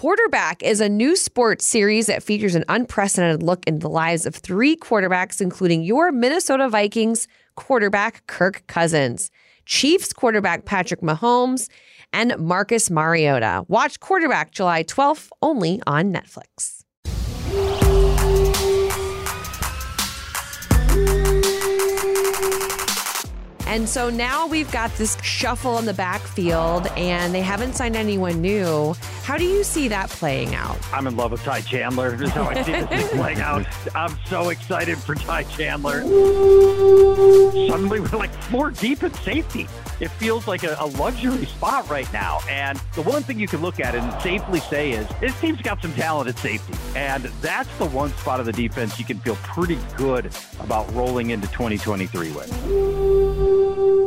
Quarterback is a new sports series that features an unprecedented look into the lives of three quarterbacks, including your Minnesota Vikings quarterback, Kirk Cousins, Chiefs quarterback, Patrick Mahomes, and Marcus Mariota. Watch Quarterback July 12th only on Netflix. And so now we've got this shuffle in the backfield, and they haven't signed anyone new. How do you see that playing out? I'm in love with Ty Chandler. This is how I see this thing playing out. I'm so excited for Ty Chandler. Suddenly, we're like four deep at safety. It feels like a, a luxury spot right now. And the one thing you can look at and safely say is this team's got some talent at safety. And that's the one spot of the defense you can feel pretty good about rolling into 2023 with.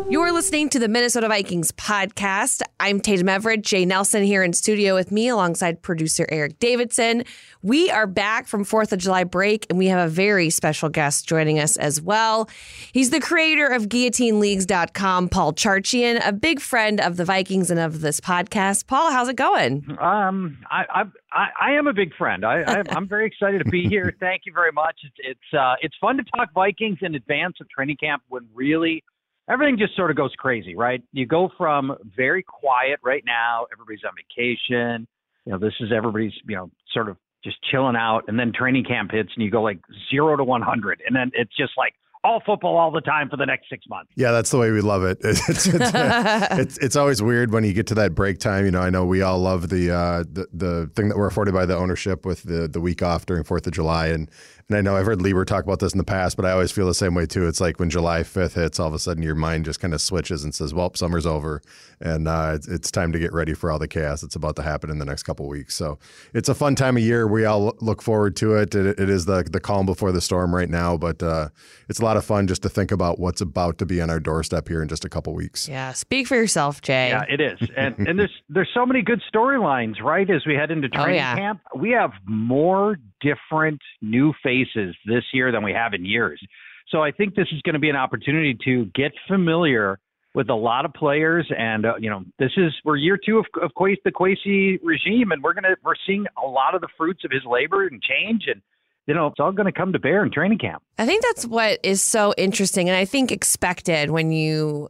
You're listening to the Minnesota Vikings podcast. I'm Tatum Everett, Jay Nelson here in studio with me alongside producer Eric Davidson. We are back from 4th of July break and we have a very special guest joining us as well. He's the creator of guillotineleagues.com, Paul Charchian, a big friend of the Vikings and of this podcast. Paul, how's it going? Um, I, I, I am a big friend. I, I, am very excited to be here. Thank you very much. It's, it's, uh, it's fun to talk Vikings in advance of training camp when really everything just sort of goes crazy, right? You go from very quiet right now, everybody's on vacation. You know, this is everybody's, you know, sort of just chilling out, and then training camp hits, and you go like zero to 100, and then it's just like all football all the time for the next six months. Yeah, that's the way we love it. It's it's, it's, it's, always weird when you get to that break time. You know, I know we all love the uh, the the thing that we're afforded by the ownership with the the week off during Fourth of July, and and I know I've heard Lieber talk about this in the past, but I always feel the same way too. It's like when July 5th hits, all of a sudden your mind just kind of switches and says, well, summer's over and uh, it's, it's, time to get ready for all the chaos that's about to happen in the next couple weeks. So it's a fun time of year. We all look forward to it. It, it is the, the calm before the storm right now, but uh, it's a lot of fun just to think about what's about to be on our doorstep here in just a couple weeks. Yeah. Speak for yourself, Jay. Yeah, it is. And, and there's, there's so many good storylines, right? As we head into oh, training oh, yeah. camp, we have more different new faces this year than we have in years. So I think this is going to be an opportunity to get familiar with a lot of players, and uh, you know, this is we're year two of, of Kwesi, the Kwesi regime, and we're gonna we're seeing a lot of the fruits of his labor and change, and you know, it's all going to come to bear in training camp. I think that's what is so interesting, and I think expected when you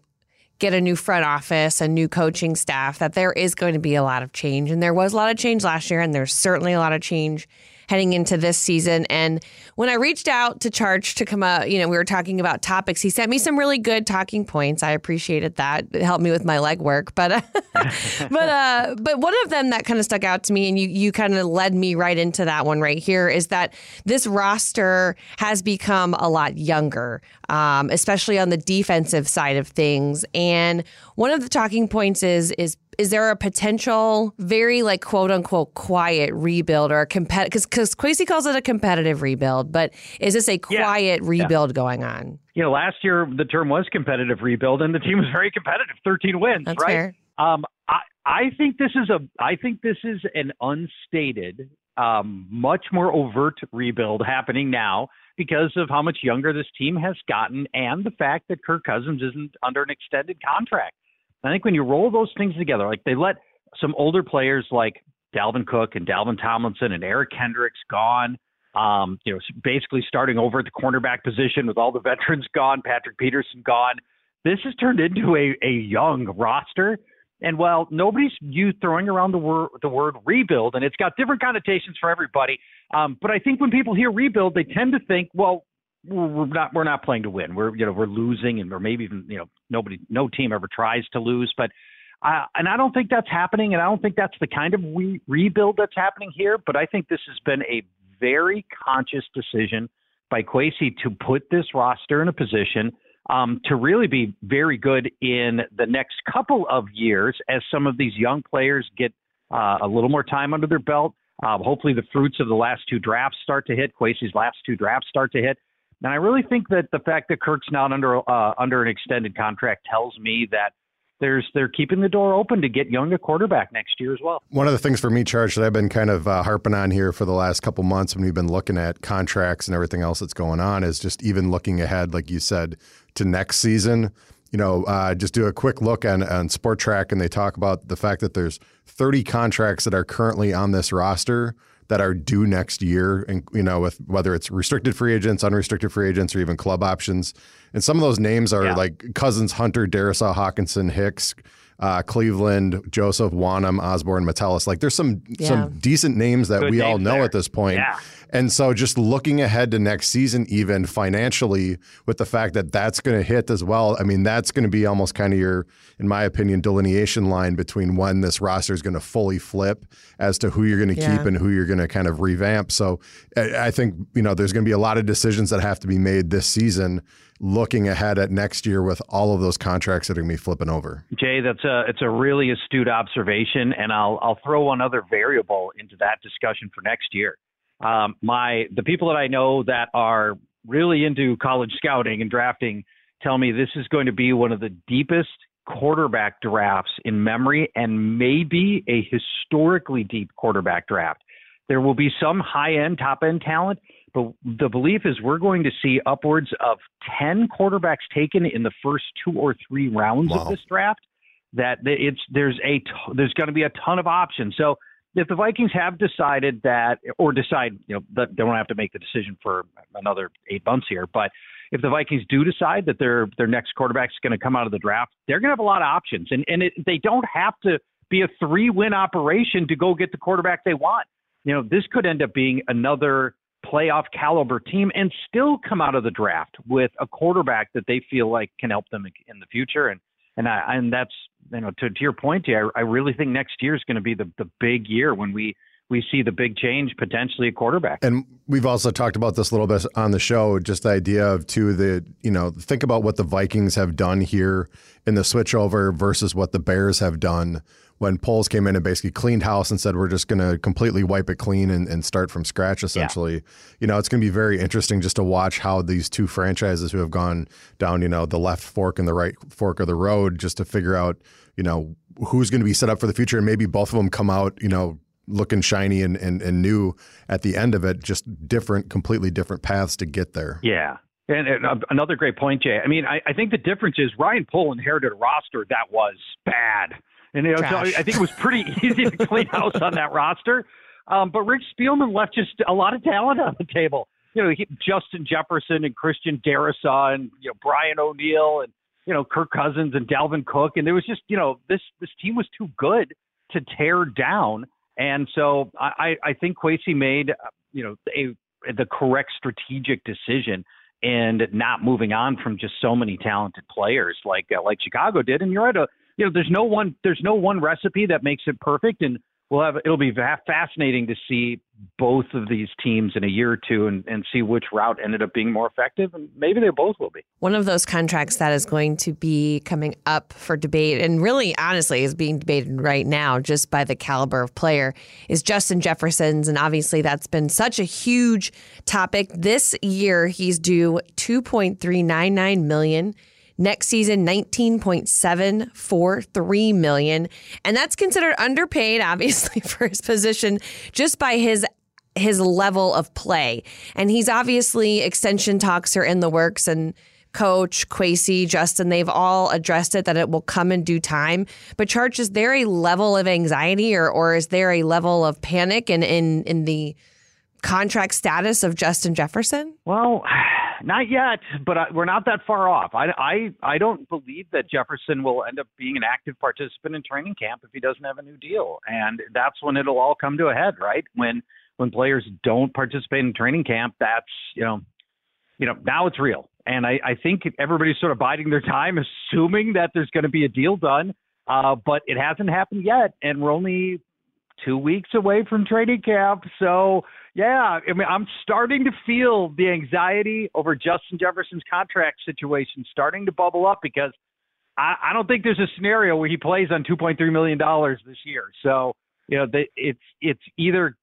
get a new front office, a new coaching staff, that there is going to be a lot of change, and there was a lot of change last year, and there's certainly a lot of change heading into this season. And when I reached out to Charge to come up, you know, we were talking about topics. He sent me some really good talking points. I appreciated that. It helped me with my legwork. But but uh, but one of them that kind of stuck out to me, and you you kind of led me right into that one right here, is that this roster has become a lot younger, um, especially on the defensive side of things. And one of the talking points is is is there a potential very like quote unquote quiet rebuild or a competitive because because Kwesi calls it a competitive rebuild, but is this a quiet yeah. rebuild yeah. going on? You know, last year the term was competitive rebuild, and the team was very competitive, thirteen wins, That's right? Fair. Um, I I think this is a I think this is an unstated, um, much more overt rebuild happening now because of how much younger this team has gotten and the fact that Kirk Cousins isn't under an extended contract. I think when you roll those things together, like they let some older players like Dalvin Cook and Dalvin Tomlinson and Eric Kendricks gone, um, you know, basically starting over at the cornerback position with all the veterans gone, Patrick Peterson gone. This has turned into a, a young roster. And while nobody's you throwing around the word the word rebuild, and it's got different connotations for everybody, um, but I think when people hear rebuild, they tend to think, well, we're not we're not playing to win. We're you know we're losing, and or maybe even you know nobody no team ever tries to lose. But I, and I don't think that's happening, and I don't think that's the kind of re- rebuild that's happening here. But I think this has been a very conscious decision by Kwesi to put this roster in a position um, to really be very good in the next couple of years as some of these young players get uh, a little more time under their belt. Uh, hopefully, the fruits of the last two drafts start to hit. Kwesi's last two drafts start to hit. And I really think that the fact that Kirk's not under uh, under an extended contract tells me that there's they're keeping the door open to get Young a quarterback next year as well. One of the things for me, Charge, that I've been kind of uh, harping on here for the last couple months when we've been looking at contracts and everything else that's going on is just even looking ahead, like you said, to next season you know, uh, just do a quick look on, on Spotrac, and they talk about the fact that there's 30 contracts that are currently on this roster that are due next year, and you know, with whether it's restricted free agents, unrestricted free agents, or even club options. And some of those names are yeah. like Cousins, Hunter, Darrisaw, Hockenson, Hicks, uh, Cleveland, Joseph, Wonnum, Osborne, Metellus. Like there's some yeah. some decent names that Good we all know there. at this point. Yeah. And so just looking ahead to next season, even financially, with the fact that that's going to hit as well, I mean, that's going to be almost kind of your, in my opinion, delineation line between when this roster is going to fully flip as to who you're going to yeah. keep and who you're going to kind of revamp. So I think, you know, there's going to be a lot of decisions that have to be made this season looking ahead at next year with all of those contracts that are going to be flipping over. Jay, that's a it's a really astute observation, and I'll I'll throw one other variable into that discussion for next year. Um, my the people that I know that are really into college scouting and drafting tell me this is going to be one of the deepest quarterback drafts in memory and maybe a historically deep quarterback draft. There will be some high end, top end talent, but the belief is we're going to see upwards of 10 quarterbacks taken in the first two or three rounds wow. of this draft. That it's there's a there's going to be a ton of options. So if the Vikings have decided that, or decide, you know, that they don't have to make the decision for another eight months here, but if the Vikings do decide that their their next quarterback is going to come out of the draft, they're going to have a lot of options, and and it, they don't have to be a three win operation to go get the quarterback they want. You know, this could end up being another playoff caliber team and still come out of the draft with a quarterback that they feel like can help them in the future. And and I and that's you know to, to your point, I, I really think next year is going to be the the big year when we we see the big change potentially at quarterback. And we've also talked about this a little bit on the show, just the idea of too the you know think about what the Vikings have done here in the switchover versus what the Bears have done when Poles came in and basically cleaned house and said we're just going to completely wipe it clean and, and start from scratch essentially. Yeah. You know, it's going to be very interesting just to watch how these two franchises who have gone down, you know, the left fork and the right fork of the road just to figure out, you know, who's going to be set up for the future and maybe both of them come out, you know, looking shiny and, and, and new at the end of it, just different, completely different paths to get there. Yeah. And, and uh, another great point, Jay. I mean, I, I think the difference is Ryan Poles inherited a roster that was bad. And you know, so I think it was pretty easy to clean house on that roster. Um, but Rick Spielman left just a lot of talent on the table. You know, he, Justin Jefferson and Christian Darrisaw and you know Brian O'Neill and you know Kirk Cousins and Dalvin Cook, and there was just you know this this team was too good to tear down. And so I, I think Kwesi made you know a the correct strategic decision and not moving on from just so many talented players like uh, like Chicago did. And you're at a you know, there's no one there's no one recipe that makes it perfect, and we'll have it'll be fascinating to see both of these teams in a year or two and, and see which route ended up being more effective, and maybe they both will be. One of those contracts that is going to be coming up for debate, and really honestly is being debated right now just by the caliber of player, is Justin Jefferson's, and obviously that's been such a huge topic. This year he's due two point three nine nine million Next season, 19.743 million. And that's considered underpaid, obviously, for his position just by his his level of play. And he's obviously extension talks are in the works and coach, Kwesi, Justin, they've all addressed it that it will come in due time. But Charge, is there a level of anxiety or or is there a level of panic in in, in the contract status of Justin Jefferson? Well, not yet, but I, we're not that far off. I, I I don't believe that Jefferson will end up being an active participant in training camp if he doesn't have a new deal, and that's when it'll all come to a head, right? When when players don't participate in training camp, that's you know, you know now it's real, and I, I think everybody's sort of biding their time, assuming that there's going to be a deal done, uh, but it hasn't happened yet, and we're only two weeks away from training camp, so yeah, I mean, I'm starting to feel the anxiety over Justin Jefferson's contract situation starting to bubble up because I, I don't think there's a scenario where he plays on 2.3 million dollars this year. So you know, they, it's it's either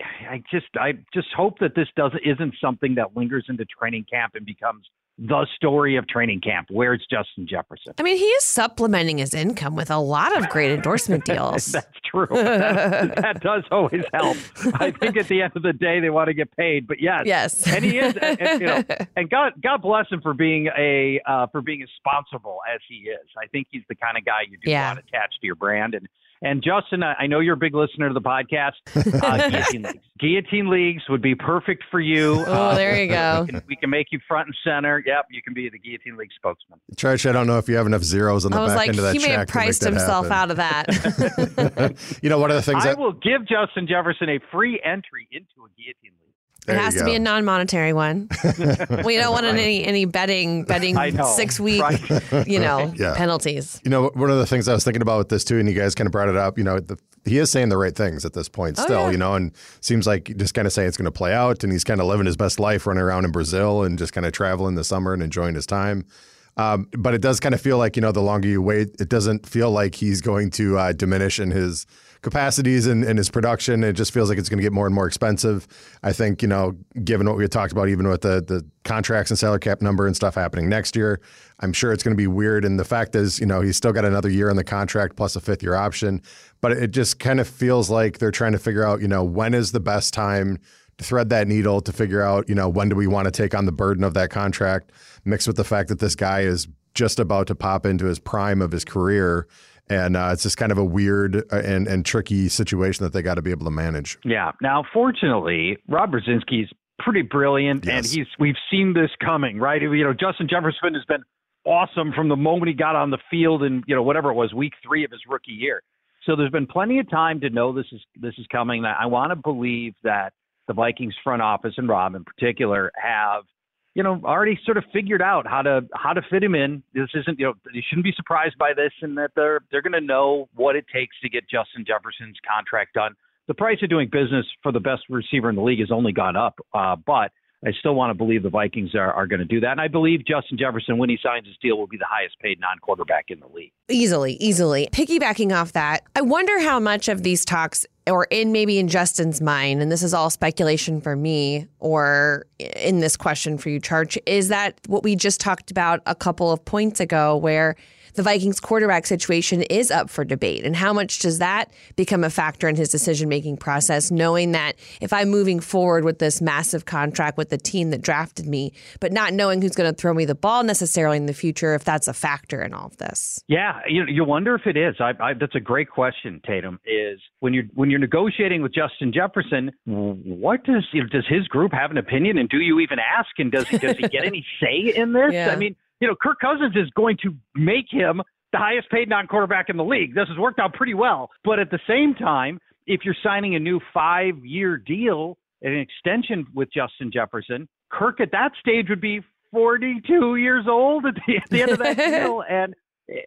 I just I just hope that this doesn't isn't something that lingers into training camp and becomes the story of training camp. Where's Justin Jefferson? I mean, he is supplementing his income with a lot of great endorsement deals. That's true. that, that does always help. I think at the end of the day, they want to get paid. But yes, yes, and he is. And, you know, and God, God bless him for being a uh, for being as responsible as he is. I think he's the kind of guy you do Yeah. want attached to your brand. And and Justin, I I know you're a big listener to the podcast. Uh, guillotine leagues. Guillotine leagues would be perfect for you. Oh, Uh, there you go. we can, we can make you front and center. Yep, you can be the guillotine league spokesman. Church, I don't know if you have enough zeros on the I was back like, end of that he may check have to make priced himself happen. out of that. you know, one of the things I that will give Justin Jefferson a free entry into a guillotine league. There it has to go. be a non-monetary one. we don't want any any betting betting six week right? you know Yeah. penalties. You know, one of the things I was thinking about with this too, and you guys kind of brought it up. You know, the, he is saying the right things at this point Oh, still. yeah. You know, and seems like just kind of saying it's going to play out, and he's kind of living his best life, running around in Brazil and just kind of traveling the summer and enjoying his time. Um, but it does kind of feel like you know, the longer you wait, it doesn't feel like he's going to uh, diminish in his capacities and, and his production. It just feels like it's going to get more and more expensive. I think you know, given what we talked about, even with the the contracts and salary cap number and stuff happening next year, I'm sure it's going to be weird. And the fact is, you know, he's still got another year on the contract plus a fifth year option. But it just kind of feels like they're trying to figure out, you know, when is the best time to thread that needle to figure out, you know, when do we want to take on the burden of that contract, mixed with the fact that this guy is just about to pop into his prime of his career. And uh, it's just kind of a weird uh, and, and tricky situation that they got to be able to manage. Yeah. Now, fortunately, Rob Brzezinski's pretty brilliant, and he's we've seen this coming, right? You know, Justin Jefferson has been awesome from the moment he got on the field, and you know whatever it was, week three of his rookie year. So there's been plenty of time to know this is this is coming. I want to believe that the Vikings front office and Rob in particular have you know already sort of figured out how to how to fit him in. This isn't you know you shouldn't be surprised by this, and that they're they're going to know what it takes to get Justin Jefferson's contract done the price of doing business for the best receiver in the league has only gone up. Uh, but I still want to believe the Vikings are, are going to do that. And I believe Justin Jefferson, when he signs his deal, will be the highest paid non quarterback in the league. Easily, easily. Piggybacking off that, I wonder how much of these talks, or in maybe in Justin's mind, and this is all speculation for me, or in this question for you, Church, is that what we just talked about a couple of points ago, where the Vikings quarterback situation is up for debate. And how much does that become a factor in his decision making process, knowing that if I'm moving forward with this massive contract with the team that drafted me, but not knowing who's going to throw me the ball necessarily in the future, if that's a factor in all of this? Yeah, you you wonder if it is. I, I, that's a great question, Tatum. Is when you're when you're negotiating with Justin Jefferson, what does you know, does his group have an opinion, and do you even ask? And does he does he get any say in this? Yeah. I mean, you know, Kirk Cousins is going to make him the highest paid non quarterback in the league. This has worked out pretty well, but at the same time, if you're signing a new five year deal, an extension with Justin Jefferson, Kirk at that stage would be 42 years old at the, at the end of that deal, and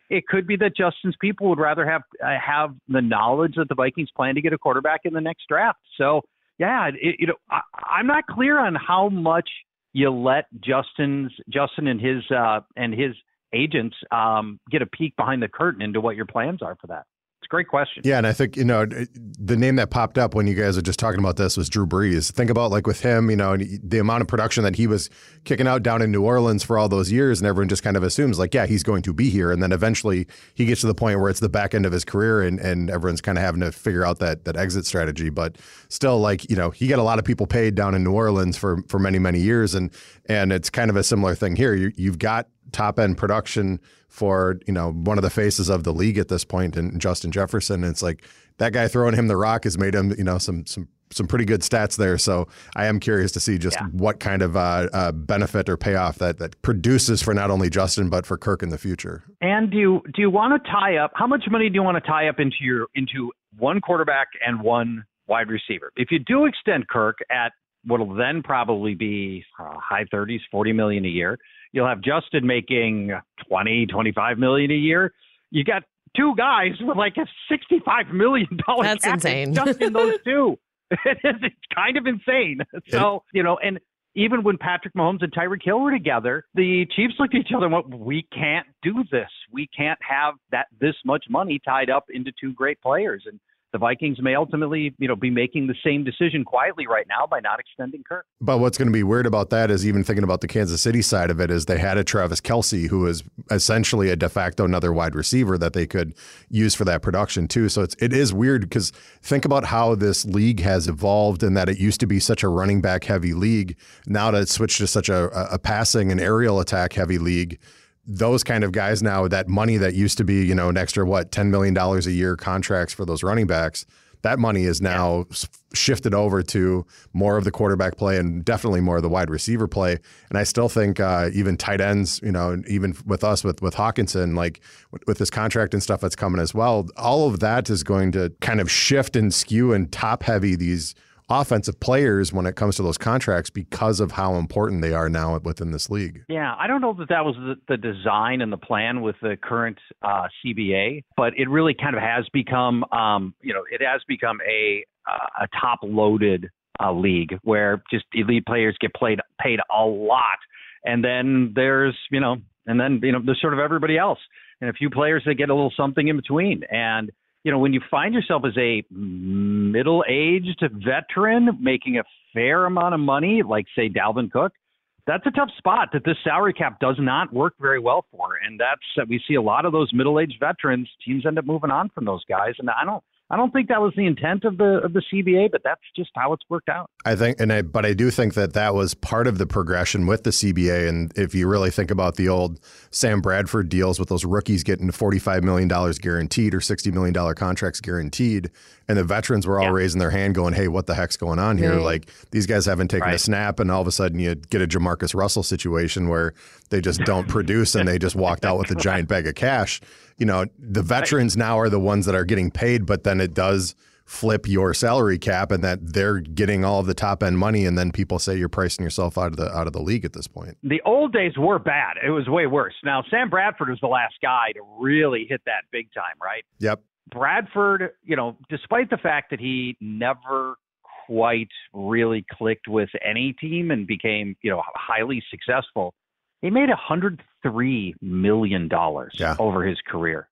it- could be that Justin's people would rather have uh, have the knowledge that the Vikings plan to get a quarterback in the next draft. So yeah, it, you know, I, I'm not clear on how much you let Justin's Justin and his uh, and his agents um, get a peek behind the curtain into what your plans are for that. Great question. Yeah, and I think you know the name that popped up when you guys were just talking about this was Drew Brees. Think about like with him, you know, the amount of production that he was kicking out down in New Orleans for all those years, and everyone just kind of assumes like, yeah, he's going to be here, and then eventually he gets to the point where it's the back end of his career, and and everyone's kind of having to figure out that that exit strategy. But still, like you know, he got a lot of people paid down in New Orleans for for many many years, and and it's kind of a similar thing here. You, you've got top end production for you know one of the faces of the league at this point in Justin Jefferson. And it's like that guy throwing him the rock has made him you know some some some pretty good stats there. So I am curious to see just Yeah. what kind of uh, uh, benefit or payoff that that produces for not only Justin but for Kirk in the future. And do you do you want to tie up how much money do you want to tie up into your into one quarterback and one wide receiver? If you do extend Kirk at what'll then probably be uh, high 30s, 40 million a year, you'll have Justin making 20, 25 million a year. You got two guys with like a 65 million dollar That's insane. just in those two. it is it's kind of insane. So, you know, and even when Patrick Mahomes and Tyreek Hill were together, the Chiefs looked at each other and went, "We can't do this. We can't have that this much money tied up into two great players." And the Vikings may ultimately, you know, be making the same decision quietly right now by not extending Kirk. But what's going to be weird about that is even thinking about the Kansas City side of it is they had a Travis Kelce who is essentially a de facto another wide receiver that they could use for that production too. So it's it is weird because think about how this league has evolved and that it used to be such a running back heavy league. Now it's switched to such a, a passing and aerial attack heavy league those kind of guys now, that money that used to be, you know, an extra what, $10 million a year contracts for those running backs, that money is now yeah. shifted over to more of the quarterback play and definitely more of the wide receiver play. And I still think uh, even tight ends, you know, even with us with with Hockenson, like with this contract and stuff that's coming as well, all of that is going to kind of shift and skew and top heavy these offensive players when it comes to those contracts because of how important they are now within this league. Yeah, I don't know that that was the, the design and the plan with the current uh, CBA, but it really kind of has become, um, you know, it has become a uh, a top loaded uh, league where just elite players get played paid a lot, and then there's you know, and then you know, there's sort of everybody else. And a few players that get a little something in between. And you know, when you find yourself as a middle aged veteran making a fair amount of money, like, say, Dalvin Cook, that's a tough spot that this salary cap does not work very well for. And that's, that we see a lot of those middle aged veterans, teams end up moving on from those guys. And I don't, I don't think that was the intent of the of the CBA, but that's just how it's worked out. I think, and I, but I do think that that was part of the progression with the CBA. And if you really think about the old Sam Bradford deals with those rookies getting forty five million dollars guaranteed or sixty million dollar contracts guaranteed, and the veterans were all yeah. raising their hand, going, "Hey, what the heck's going on here? Right. Like these guys haven't taken right. a snap, and all of a sudden you get a Jamarcus Russell situation where they just don't produce and they just walked out with a giant bag of cash." You know, the veterans now are the ones that are getting paid, but then it does flip your salary cap and that they're getting all of the top end money and then people say you're pricing yourself out of the out of the league at this point. The old days were bad. It was way worse. Now Sam Bradford was the last guy to really hit that big time, right? Yep. Bradford, you know, despite the fact that he never quite really clicked with any team and became, you know, highly successful, he made $103 million yeah. over his career.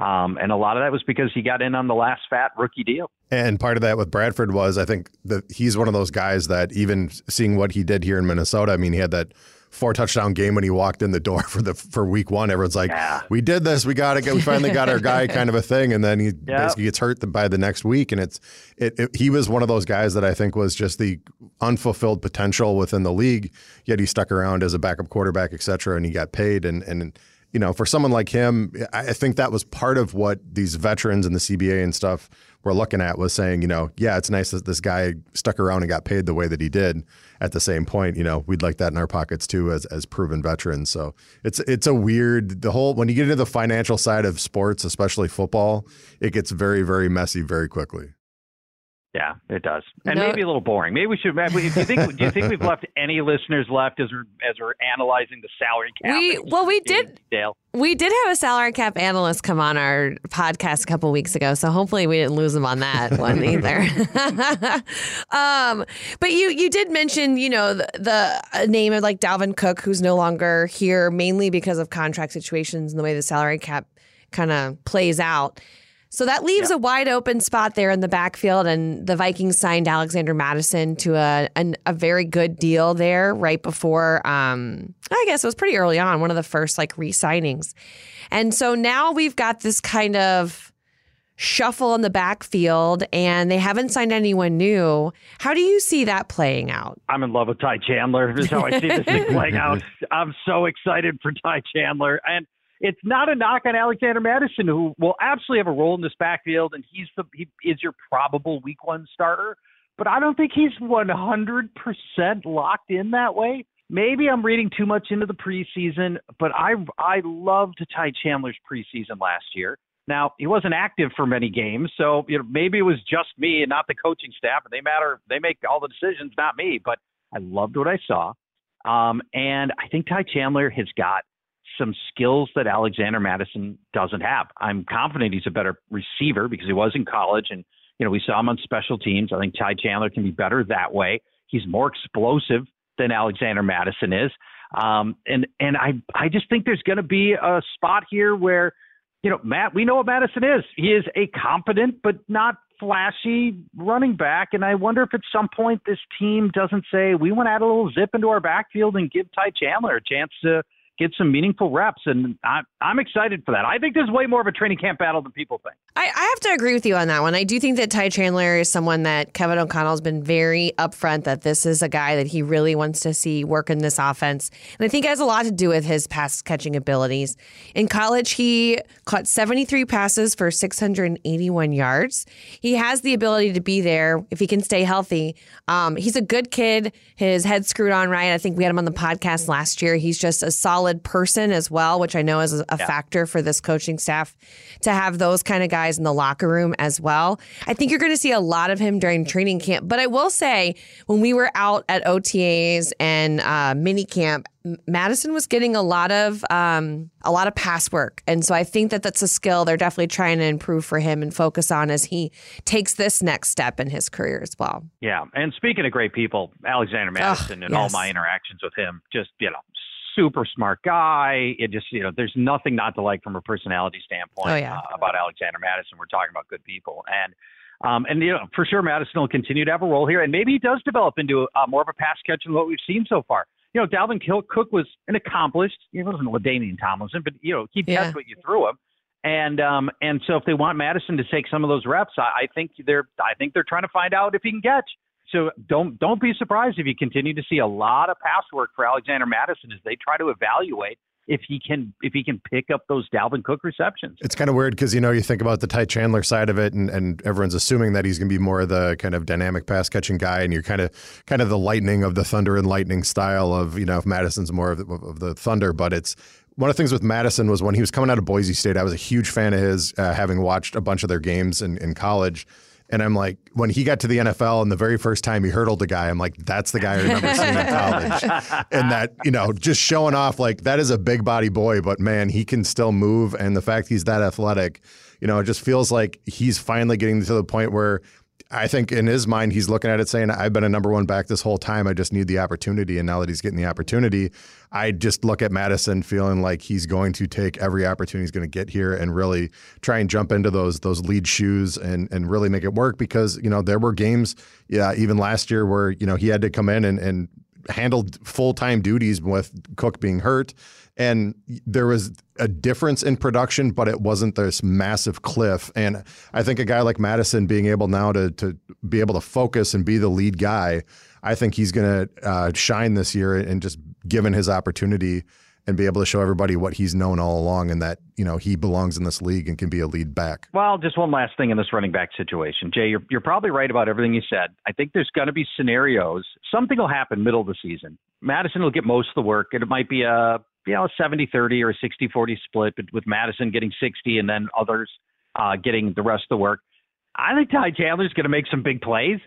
Um, and a lot of that was because he got in on the last fat rookie deal. And part of that with Bradford was, I think that he's one of those guys that even seeing what he did here in Minnesota, I mean, he had that four touchdown game when he walked in the door for the for week one. Everyone's like, yeah. "We did this. We got it. We finally got our guy." Kind of a thing. And then he yep. basically gets hurt by the next week. And it's it, it, He was one of those guys that I think was just the unfulfilled potential within the league. Yet he stuck around as a backup quarterback, et cetera, and he got paid. And and you know, for someone like him, I think that was part of what these veterans and the CBA and stuff were looking at was saying, you know, yeah, it's nice that this guy stuck around and got paid the way that he did. At the same point, you know, we'd like that in our pockets too as as proven veterans. So it's it's a weird the whole when you get into the financial side of sports, especially football, it gets very very messy very quickly. Yeah, it does, and no. maybe a little boring. Maybe we should. Do you think? do you think we've left any listeners left as we're as we're analyzing the salary cap? We well, we did. Dale. We did have a salary cap analyst come on our podcast a couple weeks ago, so hopefully we didn't lose him on that one either. um, but you you did mention you know the, the name of like Dalvin Cook, who's no longer here, mainly because of contract situations and the way the salary cap kind of plays out. So that leaves a wide open spot there in the backfield, and the Vikings signed Alexander Mattison to a a, a very good deal there right before. Um, I guess it was pretty early on, one of the first like re-signings, and so now we've got this kind of shuffle in the backfield, and they haven't signed anyone new. How do you see that playing out? I'm in love with Ty Chandler. This is how I see this thing playing out. I'm so excited for Ty Chandler, and it's not a knock on Alexander Mattison, who will absolutely have a role in this backfield, and he's the he is your probable Week One starter. But I don't think he's 100% locked in that way. Maybe I'm reading too much into the preseason, but I I loved Ty Chandler's preseason last year. Now he wasn't active for many games, so you know maybe it was just me and not the coaching staff, and they matter. They make all the decisions, not me. But I loved what I saw, um, and I think Ty Chandler has got some skills that Alexander Mattison doesn't have. I'm confident he's a better receiver because he was in college and you know we saw him on special teams. I think Ty Chandler can be better that way. He's more explosive than Alexander Mattison is. Um, and and I I just think there's going to be a spot here where you know Matt we know what Mattison is. He is a competent but not flashy running back, and I wonder if at some point this team doesn't say we want to add a little zip into our backfield and give Ty Chandler a chance to get some meaningful reps. And I, I'm excited for that. I think this is way more of a training camp battle than people think. I, I have to agree with you on that one. I do think that Ty Chandler is someone that Kevin O'Connell's been very upfront that this is a guy that he really wants to see work in this offense. And I think it has a lot to do with his pass catching abilities. In college, he caught 73 passes for 681 yards. He has the ability to be there if he can stay healthy. Um, he's a good kid. His head screwed on right. I think we had him on the podcast last year. He's just a solid person as well, which I know is a, yeah. factor for this coaching staff to have those kind of guys in the locker room as well. I think you're going to see a lot of him during training camp. But I will say, when we were out at OTAs and uh, mini camp, Mattison was getting a lot of um, a lot of pass work, and so I think that that's a skill they're definitely trying to improve for him and focus on as he takes this next step in his career as well. Yeah, and speaking of great people, Alexander Mattison and yes. all my interactions with him, just you know, super smart guy. It just, you know, there's nothing not to like from a personality standpoint oh, yeah. uh, about Alexander Mattison. We're talking about good people. And, um, and you know, for sure, Mattison will continue to have a role here, and maybe he does develop into uh, more of a pass catcher than what we've seen so far. You know, Dalvin Cook was an accomplished. He wasn't LaDainian Tomlinson, but you know, he yeah. what you threw him. And um, and so if they want Mattison to take some of those reps, I, I think they're I think they're trying to find out if he can catch. So don't don't be surprised if you continue to see a lot of pass work for Alexander Mattison as they try to evaluate if he can if he can pick up those Dalvin Cook receptions. It's kind of weird because you know you think about the Ty Chandler side of it, and, and everyone's assuming that he's going to be more of the kind of dynamic pass catching guy, and you're kind of kind of the lightning of the thunder and lightning style of you know if Mattison's more of the, of the thunder, but it's. One of the things with Mattison was when he was coming out of Boise State, I was a huge fan of his, uh, having watched a bunch of their games in, in college. And I'm like, when he got to the NFL and the very first time he hurdled a guy, I'm like, that's the guy I remember seeing in college. And that, you know, just showing off like that is a big body boy, but man, he can still move. And the fact he's that athletic, you know, it just feels like he's finally getting to the point where I think in his mind, he's looking at it saying, I've been a number one back this whole time. I just need the opportunity. And now that he's getting the opportunity, I just look at Mattison feeling like he's going to take every opportunity he's going to get here and really try and jump into those those lead shoes and and really make it work because, you know, there were games, yeah, even last year where, you know, he had to come in and, and handled full time duties with Cook being hurt and there was a difference in production, but it wasn't this massive cliff. And I think a guy like Mattison being able now to to be able to focus and be the lead guy, I think he's going to uh, shine this year and just given his opportunity and be able to show everybody what he's known all along and that you know he belongs in this league and can be a lead back. Well, just one last thing in this running back situation, Jay. You're you're probably right about everything you said. I think there's going to be scenarios. Something will happen middle of the season. Mattison will get most of the work, and it might be a you know, a 70 30 or a 60 40 split, but with Mattison getting 60 and then others uh, getting the rest of the work. I think Ty Chandler's going to make some big plays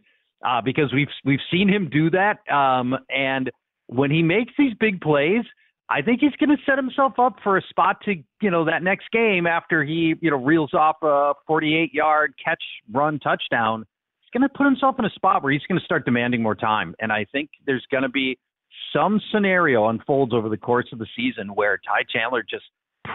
uh, because we've we've seen him do that. Um, and when he makes these big plays, I think he's going to set himself up for a spot to you know that next game after he you know reels off a 48 yard catch run touchdown. He's going to put himself in a spot where he's going to start demanding more time, and I think there's going to be some scenario unfolds over the course of the season where Ty Chandler just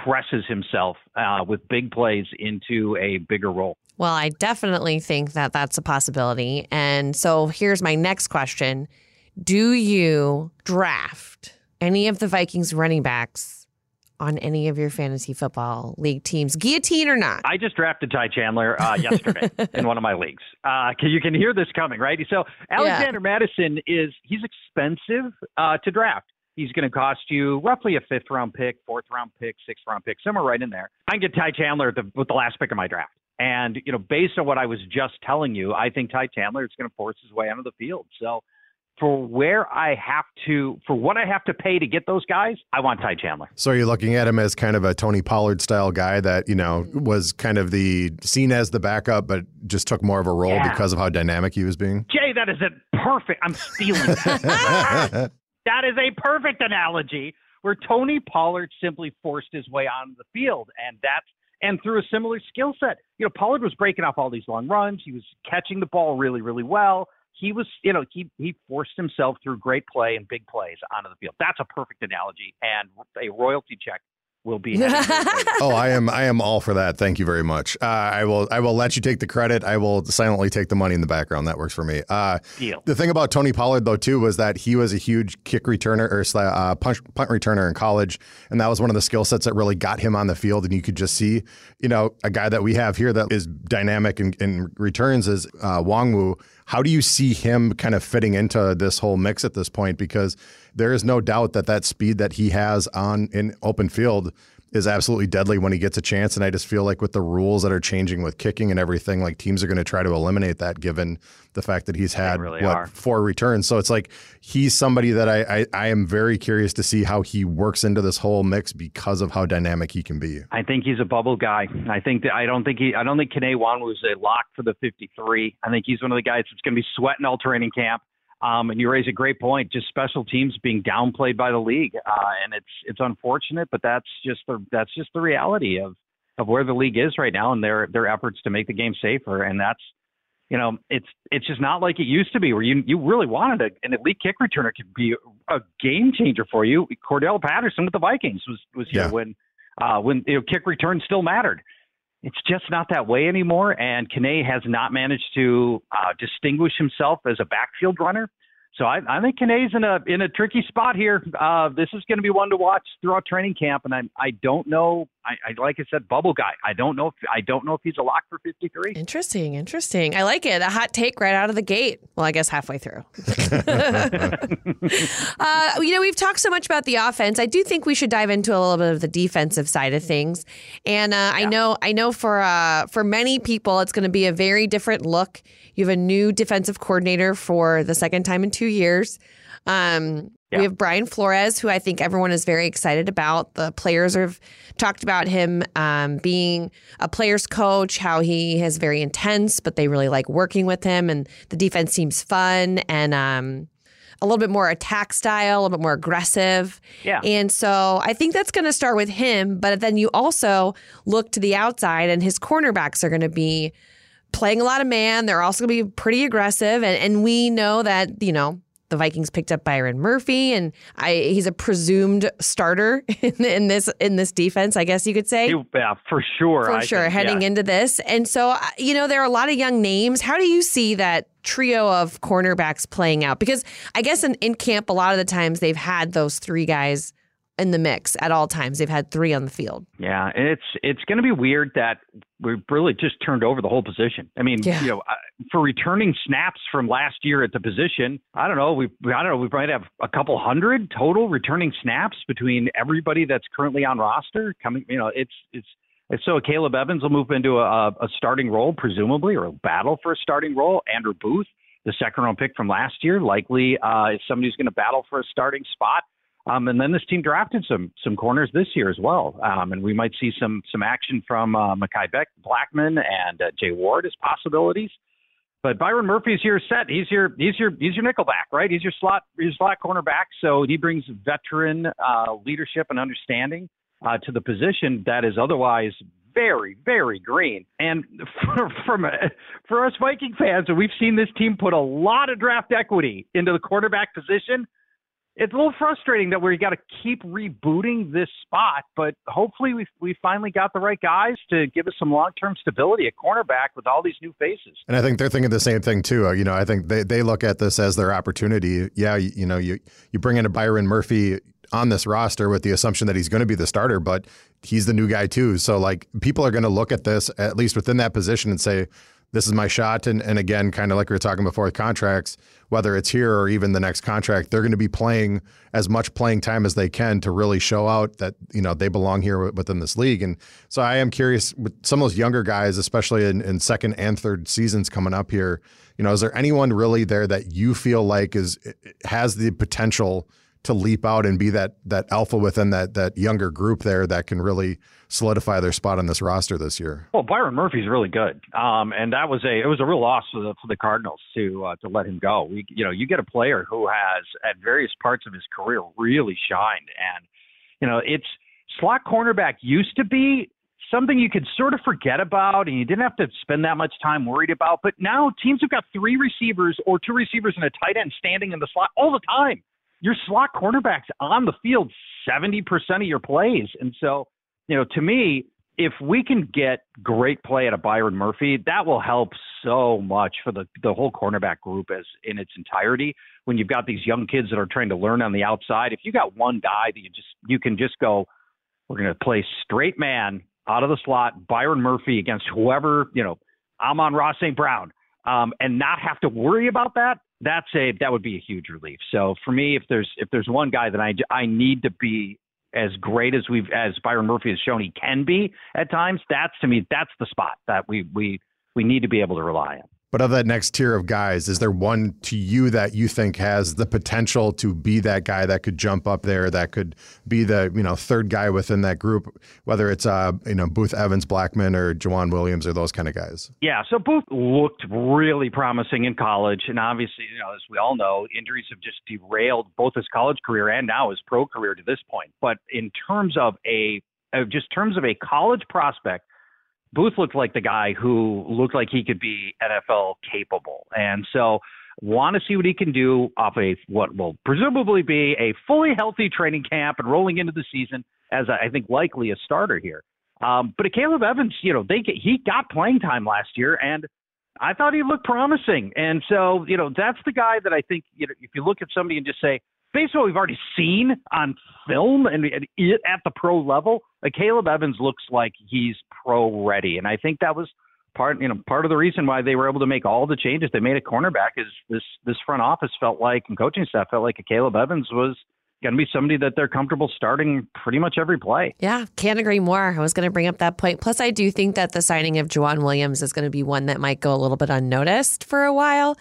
presses himself uh, with big plays into a bigger role. Well, I definitely think that that's a possibility. And so here's my next question Do you draft any of the Vikings running backs on any of your fantasy football league teams, guillotine or not? I just drafted Ty Chandler uh, yesterday in one of my leagues. Uh, you can hear this coming, right? So Alexander yeah. Mattison is he's expensive uh, to draft. He's going to cost you roughly a fifth round pick, fourth round pick, sixth round pick, somewhere right in there. I can get Ty Chandler the, with the last pick of my draft. And, you know, based on what I was just telling you, I think Ty Chandler is going to force his way onto the field. So for where I have to, for what I have to pay to get those guys, I want Ty Chandler. So you're looking at him as kind of a Tony Pollard style guy that, you know, mm-hmm. was kind of the seen as the backup, but just took more of a role yeah. because of how dynamic he was being? Jay, that is a perfect, I'm stealing that. that is a perfect analogy where Tony Pollard simply forced his way onto the field. And that's, and through a similar skill set. You know, Pollard was breaking off all these long runs. He was catching the ball really, really well he was, you know, he he forced himself through great play and big plays onto the field. That's a perfect analogy and a royalty check will be. oh, I am. I am all for that. Thank you very much. Uh, I will. I will let you take the credit. I will silently take the money in the background. That works for me. Uh, Deal. The thing about Tony Pollard though too was that he was a huge kick returner or uh, punch, punt returner in college, and that was one of the skill sets that really got him on the field. And you could just see, you know, a guy that we have here that is dynamic in, in returns is uh, Nwangwu. How do you see him kind of fitting into this whole mix at this point? Because there is no doubt that that speed that he has on in open field is absolutely deadly when he gets a chance. And I just feel like with the rules that are changing with kicking and everything, like teams are going to try to eliminate that given the fact that he's had really what four returns. So it's like he's somebody that I, I, I am very curious to see how he works into this whole mix because of how dynamic he can be. I think he's a bubble guy. I think that I don't think he I don't think Kene Wan was a lock for the 53. I think he's one of the guys that's going to be sweating all training camp. Um, and you raise a great point. Just special teams being downplayed by the league, uh, and it's it's unfortunate, but that's just the that's just the reality of of where the league is right now, and their their efforts to make the game safer. And that's you know it's it's just not like it used to be, where you you really wanted a, an elite kick returner could be a game changer for you. Cordarrelle Patterson with the Vikings was was here Yeah. when uh, when you know, kick returns still mattered it's just not that way anymore. And Kane has not managed to uh, distinguish himself as a backfield runner. So I, I think Kane's in a in a tricky spot here. Uh, this is going to be one to watch throughout training camp, and I I don't know. I, I like I said, bubble guy. I don't know if I don't know if he's a lock for 53. Interesting, interesting. I like it. A hot take right out of the gate. Well, I guess halfway through. uh, you know, we've talked so much about the offense. I do think we should dive into a little bit of the defensive side of things. And uh, I know, I know for uh, for many people, it's going to be a very different look. You have a new defensive coordinator for the second time in two years. Um, Yeah. We have Brian Flores, who I think everyone is very excited about. The players have talked about him um, being a player's coach, how he is very intense, but they really like working with him, and the defense seems fun and um, a little bit more attack style, a little bit more aggressive. Yeah. And so I think that's going to start with him, but then you also look to the outside, and his cornerbacks are going to be playing a lot of man. They're also going to be pretty aggressive, and and we know that you know the Vikings picked up Byron Murphy, and I he's a presumed starter in, in this in this defense, I guess you could say. Yeah, for sure. For I sure, think, heading yeah. into this. And so, uh, you know, there are a lot of young names. How do you see that trio of cornerbacks playing out? Because I guess in, in camp, a lot of the times they've had those three guys in the mix at all times. They've had three on the field. Yeah, and it's it's going to be weird that we've really just turned over the whole position. I mean, Yeah. you know, for returning snaps from last year at the position, I don't know. We I don't know. We might have a couple hundred total returning snaps between everybody that's currently on roster. Coming, you know, it's it's. it's So Caleb Evans will move into a, a starting role, presumably, or a battle for a starting role. Andrew Booth, the second round pick from last year, likely uh, is somebody who's going to battle for a starting spot. Um, and then this team drafted some some corners this year as well, um, and we might see some some action from uh, Mekhi Beck, Blackmon, and uh, Jay Ward as possibilities. But Byron Murphy's your set. He's your he's your he's your nickelback, right? He's your slot your slot cornerback. So he brings veteran uh, leadership and understanding uh, to the position that is otherwise very very green. And for, from for us Viking fans, we've seen this team put a lot of draft equity into the quarterback position it's a little frustrating that we got to keep rebooting this spot, but hopefully we we finally got the right guys to give us some long term stability at cornerback with all these new faces. And I think they're thinking the same thing too. Uh, You know, I think they, they look at this as their opportunity. Yeah, you, you know, you you bring in a Byron Murphy on this roster with the assumption that he's going to be the starter, but he's the new guy too. So like people are going to look at this at least within that position and say, this is my shot. And and again, kind of like we were talking before with contracts, whether it's here or even the next contract, they're going to be playing as much playing time as they can to really show out that you know they belong here within this league. And so I am curious with some of those younger guys, especially in, in second and third seasons coming up here. You know, is there anyone really there that you feel like is has the potential to leap out and be that that alpha within that that younger group there that can really solidify their spot on this roster this year? Well, Byron Murphy's really good, um, and that was a it was a real loss for the for the Cardinals to uh, to let him go. We, you know, you get a player who has at various parts of his career really shined, and you know, it's slot cornerback used to be something you could sort of forget about and you didn't have to spend that much time worried about. But now teams have got three receivers or two receivers and a tight end standing in the slot all the time. Your slot cornerback's on the field 70% of your plays. And so you know, to me, if we can get great play at a Byron Murphy, that will help so much for the the whole cornerback group as in its entirety. When you've got these young kids that are trying to learn on the outside, if you got one guy that you just you can just go, we're going to play straight man out of the slot, Byron Murphy against whoever you know, Amon-Ra St. Brown, um, and not have to worry about that. That's a that would be a huge relief. So for me, if there's if there's one guy that I I need to be as great as we've as Byron Murphy has shown he can be at times, that's to me that's the spot that we we we need to be able to rely on. But of that next tier of guys, is there one to you that you think has the potential to be that guy that could jump up there, that could be the you know third guy within that group, whether it's uh you know Booth Evans, Blackmon or Joejuan Williams, or those kind of guys? Yeah, so Booth looked really promising in college, and obviously, you know, as we all know, injuries have just derailed both his college career and now his pro career to this point. But in terms of a just terms of a college prospect Booth looked like the guy who looked like he could be NFL capable. And so want to see what he can do off a what will presumably be a fully healthy training camp and rolling into the season as I think likely a starter here. Um, but Caleb Evans, you know, they he got playing time last year, and I thought he looked promising. And so, you know, that's the guy that I think you know if you look at somebody and just say, based on what we've already seen on film and, and at the pro level, uh, Caleb Evans looks like he's pro ready, and I think that was part you know part of the reason why they were able to make all the changes they made at cornerback is this this front office felt like and coaching staff felt like Caleb Evans was going to be somebody that they're comfortable starting pretty much every play. Yeah, can't agree more. I was going to bring up that point. Plus, I do think that the signing of Joejuan Williams is going to be one that might go a little bit unnoticed for a while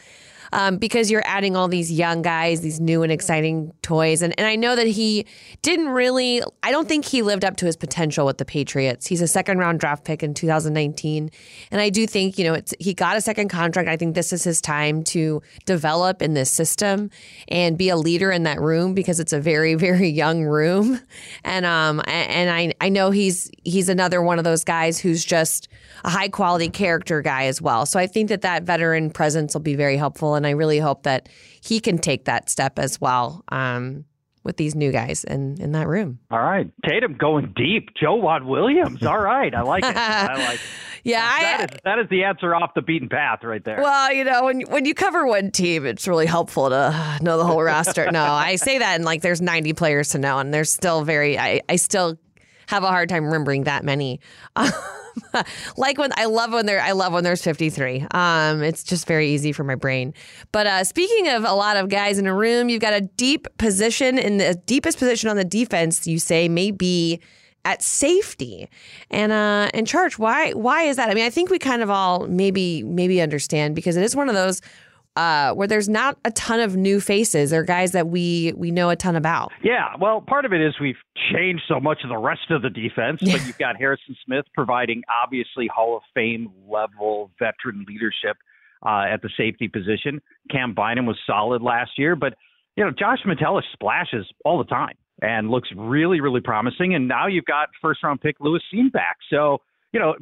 um, because you're adding all these young guys, these new and exciting toys. And, and I know that he didn't really, I don't think he lived up to his potential with the Patriots. He's a second round draft pick in 2019. And I do think, you know, it's, he got a second contract. I think this is his time to develop in this system and be a leader in that room because it's a very, very young room. And, um, and I, I know he's, he's another one of those guys who's just a high quality character guy as well. So I think that that veteran presence will be very helpful and I really hope that he can take that step as well. Um, with these new guys in, in that room. All right. Tatum going deep. Joejuan Williams. All right. I like it. I like it. yeah. That, I, is, that is the answer off the beaten path right there. Well, you know, when, when you cover one team, it's really helpful to know the whole roster. No, I say that and like there's 90 players to know, and there's still very, I, I still have a hard time remembering that many. like when I love when there I love when there's 53. Um, it's just very easy for my brain. But uh, speaking of a lot of guys in a room, you've got a deep position in the deepest position on the defense. You say maybe at safety and uh and church why why is that i mean i think we kind of all maybe maybe understand because it is one of those uh, where there's not a ton of new faces. They're guys that we we know a ton about. Yeah, well, part of it is we've changed so much of the rest of the defense, but you've got Harrison Smith providing obviously Hall of Fame level veteran leadership uh, at the safety position. Cam Bynum was solid last year, but you know Josh Metellus splashes all the time and looks really really promising. And now you've got first round pick Lewis Cine back, so you know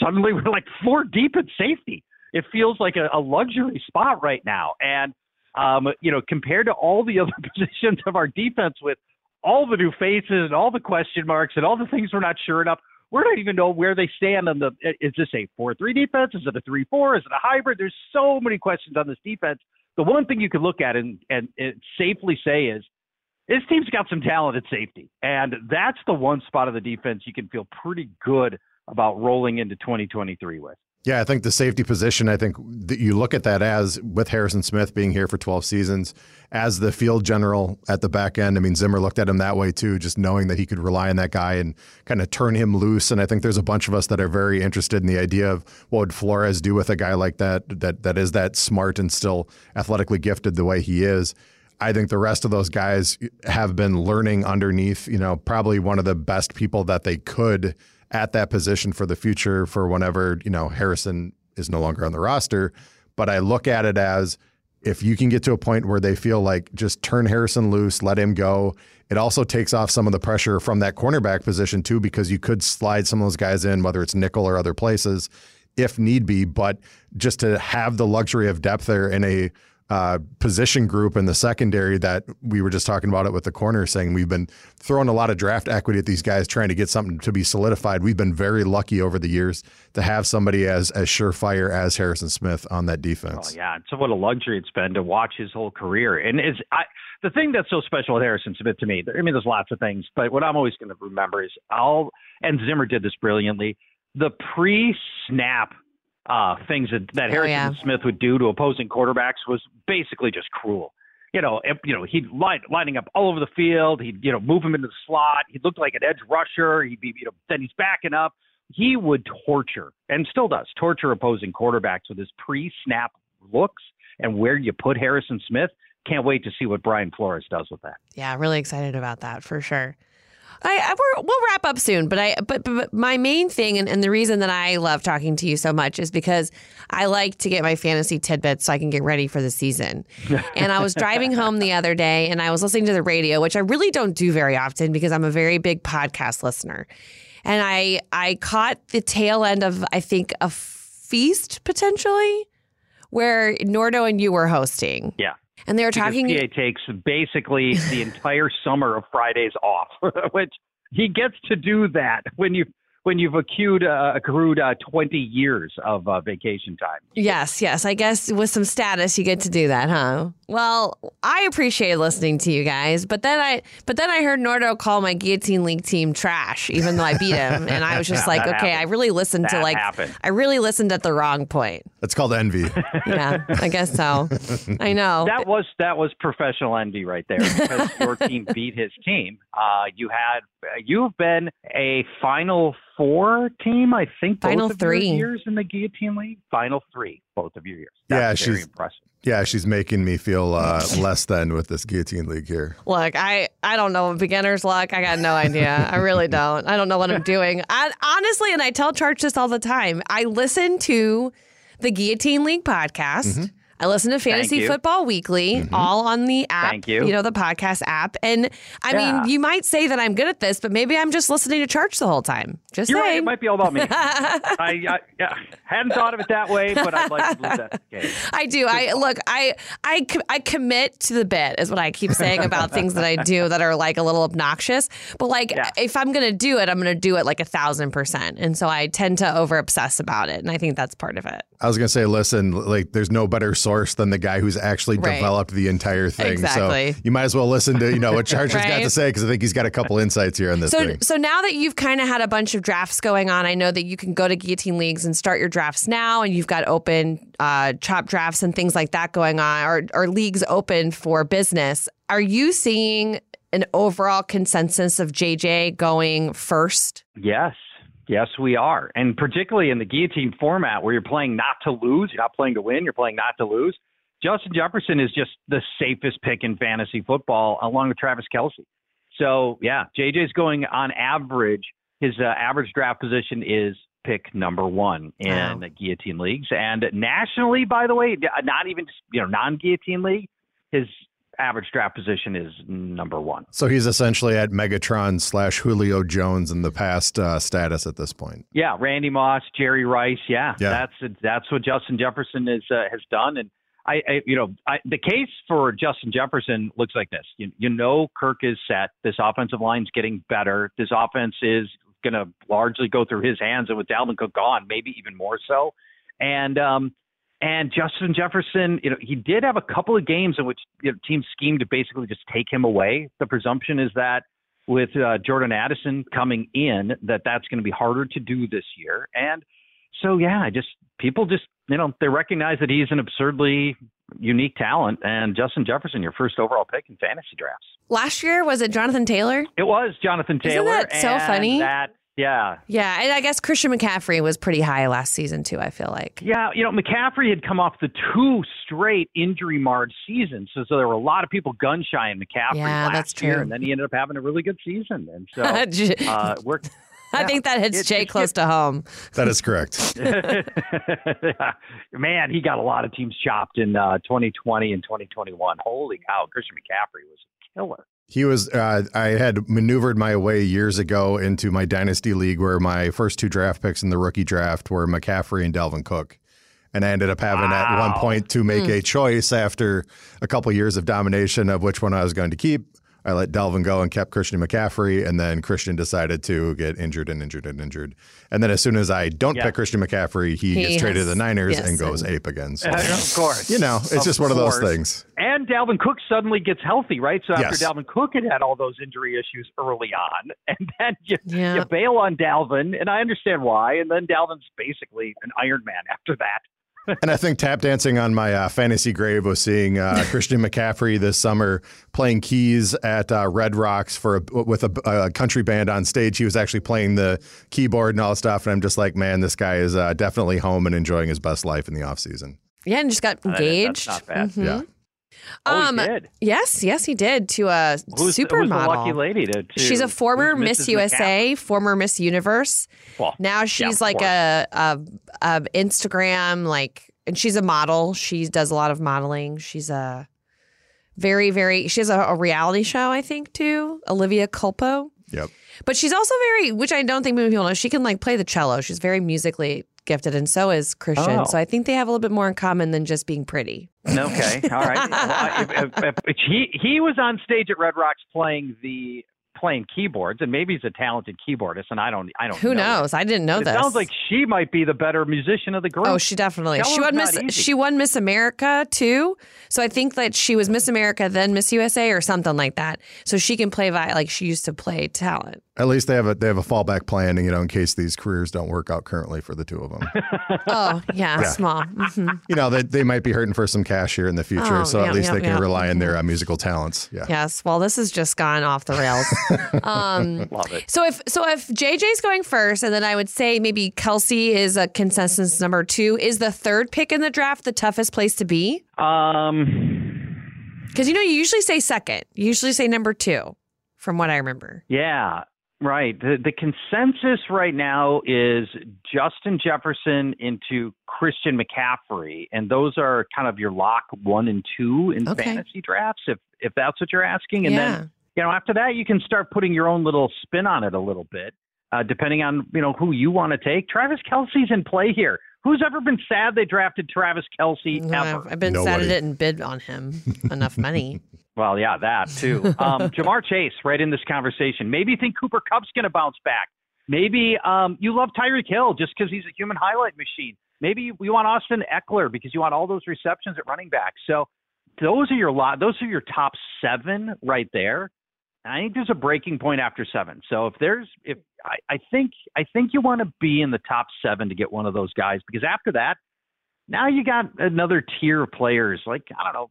suddenly we're like four deep at safety it feels like a, a luxury spot right now. And um, you know, compared to all the other positions of our defense with all the new faces and all the question marks and all the things we're not sure enough, we don't even know where they stand on the. Is this a four-three defense? Is it a three-four? Is it a hybrid? There's so many questions on this defense. The one thing you can look at and, and, and safely say is this team's got some talent at safety, and that's the one spot of the defense you can feel pretty good about rolling into 2023 with. Yeah, I think the safety position, I think that you look at that as with Harrison Smith being here for 12 seasons, as the field general at the back end. I mean, Zimmer looked at him that way too, just knowing that he could rely on that guy and kind of turn him loose. And I think there's a bunch of us that are very interested in the idea of what would Flores do with a guy like that, that, that is that smart and still athletically gifted the way he is. I think the rest of those guys have been learning underneath, you know, probably one of the best people that they could at that position for the future for whenever, you know, Harrison is no longer on the roster. But I look at it as if you can get to a point where they feel like just turn Harrison loose, let him go. It also takes off some of the pressure from that cornerback position too, because you could slide some of those guys in, whether it's nickel or other places, if need be. But just to have the luxury of depth there in a uh, position group in the secondary that we were just talking about it with the corner saying we've been throwing a lot of draft equity at these guys trying to get something to be solidified. We've been very lucky over the years to have somebody as as surefire as Harrison Smith on that defense. Oh, yeah, so what a luxury it's been to watch his whole career. And is I the thing that's so special with Harrison Smith to me. I mean, there's lots of things, but what I'm always going to remember is all and Zimmer did this brilliantly. The pre-snap uh, things that, that Harrison oh, yeah. Smith would do to opposing quarterbacks was basically just cruel. You know, you know, he'd line, lining up all over the field. He'd, you know, move him into the slot. He looked like an edge rusher. He'd be, you know, then he's backing up. He would torture and still does torture opposing quarterbacks with his pre-snap looks and where you put Harrison Smith. Can't wait to see what Brian Flores does with that. Yeah, really excited about that for sure. I, I we'll wrap up soon, but I but, but my main thing and, and the reason that I love talking to you so much is because I like to get my fantasy tidbits so I can get ready for the season. and I was driving home the other day and I was listening to the radio, which I really don't do very often because I'm a very big podcast listener. And I I caught the tail end of I think a feast potentially where Nordo and you were hosting. Yeah. And they're talking. PA takes basically the entire summer of Fridays off, which he gets to do that when you when you've accrued uh, accrued uh, 20 years of uh, vacation time. Yes, yes. I guess with some status, you get to do that, huh? Well, I appreciate listening to you guys, but then I but then I heard Nordo call my guillotine league team trash, even though I beat him, and I was just like, okay, happened. I really listened to like happened. I really listened at the wrong point. That's called envy. Yeah, I guess so. I know. That was that was professional envy right there because your team beat his team. Uh, you had you've been a Final Four team, I think. both Final of your three. years in the Guillotine League. Final three, both of your years. Yeah, That's very she's- impressive. Yeah, she's making me feel uh, less than with this guillotine league here. Look, I I don't know beginner's luck. I got no idea. I really don't. I don't know what I'm doing. I, honestly, and I tell Church this all the time. I listen to the Guillotine League podcast. I listen to Fantasy. Football Weekly, mm-hmm. all on the app. Thank you. You know the podcast app. And I Yeah. mean, you might say that I'm good at this, but maybe I'm just listening to Church the whole time. Just You're right. saying. It might be all about me. I, I yeah, hadn't thought of it that way, but I'd like to believe that's the case. I do. I look. I I I commit to the bit is what I keep saying about things that I do that are like a little obnoxious. But like, Yeah. if I'm gonna do it, I'm gonna do it like a thousand percent. And so I tend to over obsess about it, and I think that's part of it. I was gonna say, listen, like there's no better source than the guy who's actually Right. developed the entire thing. Exactly. So you might as well listen to you know what Charch's got to say because I think he's got a couple insights here on this So thing. so now that you've kind of had a bunch of drafts going on, I know that you can go to Guillotine Leagues and start your drafts now, and you've got open uh, chop drafts and things like that going on, or or leagues open for business. Are you seeing an overall consensus of JJ going first? Yes. Yes, we are. And particularly in the guillotine format where you're playing not to lose, you're not playing to win, you're playing not to lose. Justin Jefferson is just the safest pick in fantasy football along with Travis Kelce. So, yeah, JJ's going on average. His uh, average draft position is pick number one in Wow. the guillotine leagues. And nationally, by the way, not even, you know, non guillotine league, his average draft position is number one. So he's essentially at Megatron slash Julio Jones in the past uh, status at this point. Yeah, Randy Moss, Jerry Rice. Yeah, Yeah. that's that's what Justin Jefferson is uh, has done. And I, I you know, I, the case for Justin Jefferson looks like this. You, you know, Kirk is set. This offensive line's getting better. This offense is going to largely go through his hands, and with Dalvin Cook gone, maybe even more so. And um, and Justin Jefferson, you know, he did have a couple of games in which you know, teams schemed to basically just take him away. The presumption is that with uh, Jordan Addison coming in, that that's going to be harder to do this year. And so, yeah, I just people just you know they recognize that he's an absurdly unique talent, and Justin Jefferson, your first overall pick in fantasy drafts. Last year was it Jonathan Taylor? It was Jonathan Taylor. Isn't that so funny? That yeah, Yeah, and I guess Christian McCaffrey was pretty high last season too. I feel like. Yeah, you know, McCaffrey had come off the two straight injury marred seasons, so, so there were a lot of people gun shy in McCaffrey Yeah, last that's year, true. and then he ended up having a really good season, and so uh, we're. I think that hits It- Jay it- close to home. That is correct. Man, he got a lot of teams chopped in uh, 2020 and 2021. Holy cow, Christian McCaffrey was a killer. He was. Uh, I had maneuvered my way years ago into my dynasty league, where my first two draft picks in the rookie draft were McCaffrey and Dalvin Cook, And I ended up having Wow. at one point to make a choice after a couple years of domination of which one I was going to keep. I let Dalvin go and kept Christian McCaffrey, and then Christian decided to get injured and injured and injured. And then as soon as I don't Yeah. pick Christian McCaffrey, he, He gets traded to the Niners yes, and goes and- ape again. So, Uh, of course. you know, it's Of just one of those things. And Dalvin Cook suddenly gets healthy, right? So after Yes. Dalvin Cook had had all those injury issues early on, and then you, Yeah. you bail on Dalvin, and I understand why. And then Dalvin's basically an Iron Man after that. And I think tap dancing on my uh, fantasy grave was seeing uh, Christian McCaffrey this summer playing keys at uh, Red Rocks for a, with a, a country band on stage. He was actually playing the keyboard and all that stuff. And I'm just like, man, this guy is uh, definitely home and enjoying his best life in the off season. Yeah, and just got that's engaged. not bad. Mhm. Yeah. Oh, Um, he did. Yes, yes, he did to a Who's, supermodel. who's the lucky lady to? to She's a former Miss Mrs. USA, former Miss Universe. Well, Now she's of like a, a, a Instagram like, and she's a model. She does a lot of modeling. She's a very, very. She has a, a reality show, I think, too. Olivia Culpo. Yep. But she's also very, which I don't think many people know. She can like play the cello. She's very musically gifted, and so is Christian. Oh. So I think they have a little bit more in common than just being pretty. Okay, all right. Well, if, if, if he he was on stage at Red Rocks playing the playing keyboards, and maybe he's a talented keyboardist, and I don't I don't. Who know that. knows? I didn't know It this. sounds like she might be the better musician of the group. Oh, she definitely. She won Miss. easy. She won Miss America too. So I think that she was Miss America, then Miss USA, or something like that. So she can play vi- like she used to play talent. At least they have a they have a fallback plan, you know, in case these careers don't work out currently for the two of them. Oh yeah, small. hmm you know, they, they might be hurting for some cash here in the future, Oh, so yeah, at least yeah, they can rely on their uh, musical talents. Yeah. Yes. Well, this has just gone off the rails. um, Love it. so if so, if JJ's going first, and then I would say maybe Kelce is a consensus number two. Is the third pick in the draft the toughest place to be? Um, Because you know you usually say second. You usually say number two, from what I remember. yeah, right. The the consensus right now is Justin Jefferson into Christian McCaffrey, and those are kind of your lock one and two in Okay. fantasy drafts, if if that's what you're asking. And yeah. then you know after that you can start putting your own little spin on it a little bit, uh, depending on you know who you want to take. Travis Kelce's in play here. Who's ever been sad they drafted Travis Kelce No, ever? I've, I've been sad Nobody. at it and bid on him enough money. Well, yeah, that too. Um, Ja'Marr Chase, right in this conversation. Maybe you think Cooper Kupp's going to bounce back. Maybe um, you love Tyreek Hill just because he's a human highlight machine. Maybe you want Austin Ekeler because you want all those receptions at running back. So those are your lot. Those are your top seven right there. I think there's a breaking point after seven. So if there's if I, I think I think you want to be in the top seven to get one of those guys because after that, now you got another tier of players like I don't know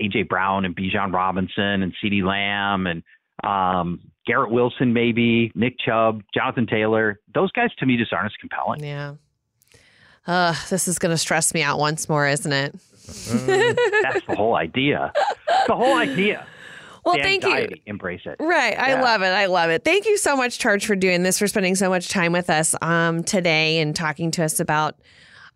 AJ Brown and Bijan Robinson and CeeDee Lamb and um, Garrett Wilson maybe Nick Chubb, Jonathan Taylor. Those guys to me just aren't as compelling. Yeah. Uh, this is going to stress me out once more, isn't it? That's the whole idea. The whole idea. Well, The thank you. Embrace it. Right. I love it. I love it. Thank you so much, Charch, for doing this, for spending so much time with us um, today and talking to us about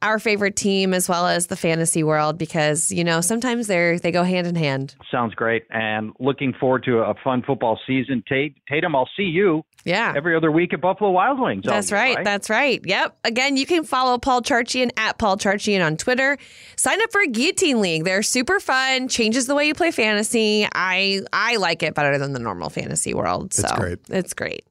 our favorite team as well as the fantasy world because, you know, sometimes they're they go hand in hand. Sounds great. And looking forward to a fun football season. Tate, Tatum, I'll see you Yeah. every other week at Buffalo Wild Wings. That's year, right, That's right. Yep. Again, you can follow Paul Charchian at Paul Charchian on Twitter. Sign up for a Guillotine League. They're super fun. Changes the way you play fantasy. I I like it better than the normal fantasy world. So it's great. It's great.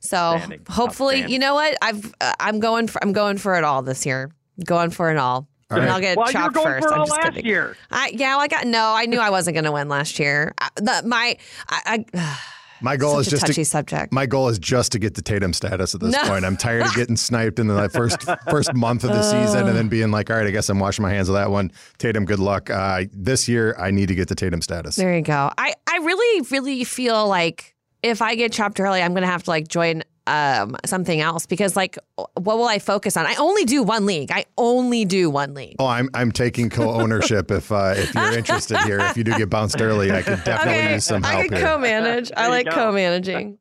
So Outstanding. hopefully, Outstanding. you know what? I've uh, I'm going for I'm going for it all this year. Going for it all. All and right. I'll get well, you were chopped going first. for it I'm all just last kidding. year. I, yeah, I got no. I knew I wasn't going to win last year. I, the, my I, I My goal such is just touchy to subject. my goal is just to get to Tatum status at this No. point. I'm tired of getting sniped in the first first month of the season and then being like, all right, I guess I'm washing my hands of that one. Tatum, good luck. Uh, this year, I need to get to Tatum status. There you go. I, I really, really feel like if I get chopped early, I'm going to have to like join um, something else because like, what will I focus on? I only do one league. I only do one league. Oh, I'm I'm taking co-ownership if uh, if you're interested here. If you do get bounced early, I could definitely use some I help could here. co-manage. I like go. co-managing.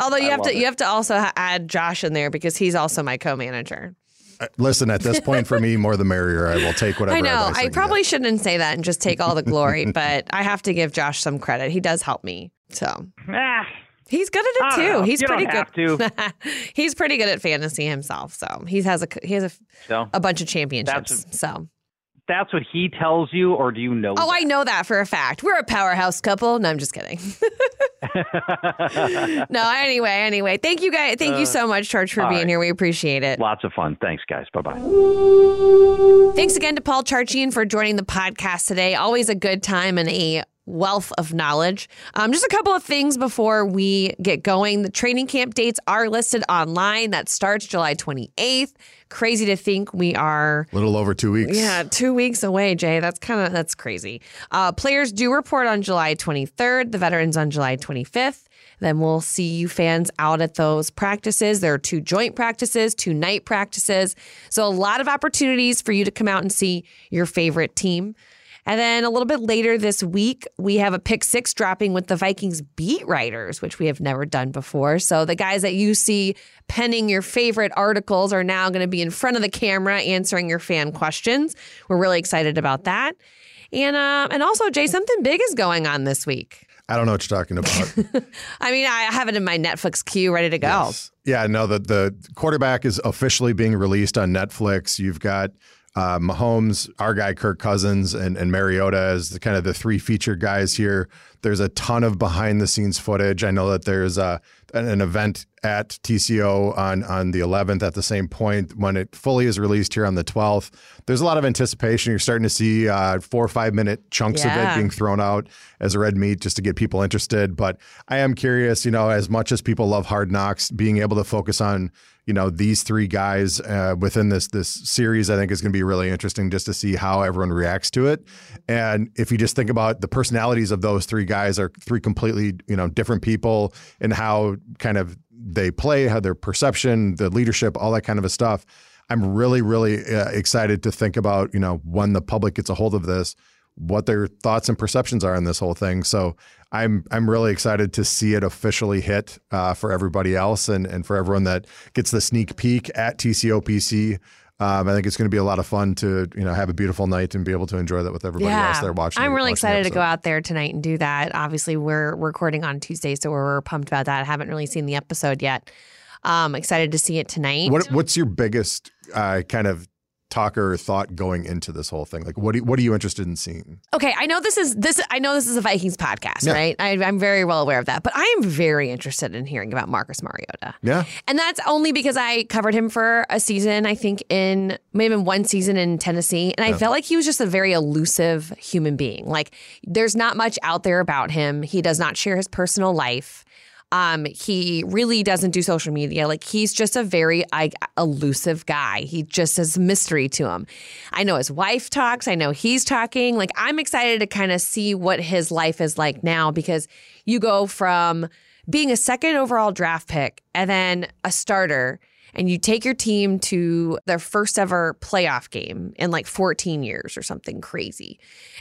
Although you I have to, it. you have to also ha- add Josh in there because he's also my co-manager. Uh, Listen, at this point, for me, more the merrier. I will take whatever. I know. advice I probably get. shouldn't say that and just take all the glory, but I have to give Josh some credit. He does help me. So Ah, He's good at it too. He's pretty good. He's pretty good at fantasy himself. So he has a he has a, so, a bunch of championships. so that's what he tells you, or do you know? Oh, that? I know that for a fact. We're a powerhouse couple. No, I'm just kidding. no, anyway, anyway. Thank you guys. Thank uh, you so much, Charch, for being right. here. We appreciate it. Lots of fun. Thanks, guys. Bye bye. Thanks again to Paul Charchian for joining the podcast today. Always a good time and a wealth of knowledge. Um, just a couple of things before we get going. The training camp dates are listed online. That starts July 28th. Crazy to think we are a little over two weeks. Yeah, two weeks away, Jay. That's kind of that's crazy. Uh, players do report on July 23rd. The veterans on July 25th. Then we'll see you fans out at those practices. There are two joint practices, two night practices. So, a lot of opportunities for you to come out and see your favorite team. And then a little bit later this week, we have a pick six dropping with the Vikings beat writers, which we have never done before. So the guys that you see penning your favorite articles are now going to be in front of the camera answering your fan questions. We're really excited about that. And uh, and also, Jay, something big is going on this week. I don't know what you're talking about. I mean, I have it in my Netflix queue ready to go. Yes. Yeah, no, the the quarterback is officially being released on Netflix. You've got uh, Mahomes, our guy Kirk Cousins, and, and Mariota as the, kind of the three featured guys here. There's a ton of behind the scenes footage. I know that there's a, an, an event at TCO on on the 11th at the same point when it fully is released here on the 12th. There's a lot of anticipation. You're starting to see uh, four or five minute chunks yeah. of it being thrown out as a red meat just to get people interested. But I am curious, you know, as much as people love Hard Knocks, being able to focus on you know these three guys uh, within this this series i think is going to be really interesting just to see how everyone reacts to it and if you just think about the personalities of those three guys are three completely you know different people and how kind of they play how their perception the leadership all that kind of stuff i'm really really uh, excited to think about you know when the public gets a hold of this what their thoughts and perceptions are on this whole thing. So I'm I'm really excited to see it officially hit uh, for everybody else and and for everyone that gets the sneak peek at TCOPC. Um, I think it's going to be a lot of fun to you know have a beautiful night and be able to enjoy that with everybody yeah, else there watching. I'm really watching excited to go out there tonight and do that. Obviously, we're recording on Tuesday, so we're pumped about that. I haven't really seen the episode yet. Um, excited to see it tonight. What, what's your biggest uh, kind of talker thought going into this whole thing? Like, what do what are you interested in seeing? Okay, I know this is this. I know this is a Vikings podcast, yeah. right? I, am very well aware of that, but I am very interested in hearing about Marcus Mariota. Yeah, and that's only because I covered him for a season. I think in maybe one season in Tennessee, and I yeah. felt like he was just a very elusive human being. Like, there's not much out there about him. He does not share his personal life. Um, he really doesn't do social media. Like he's just a very like, elusive guy. He just has mystery to him. I know his wife talks. I know he's talking. Like I'm excited to kind of see what his life is like now because you go from being a second overall draft pick and then a starter and you take your team to their first ever playoff game in like 14 years or something crazy.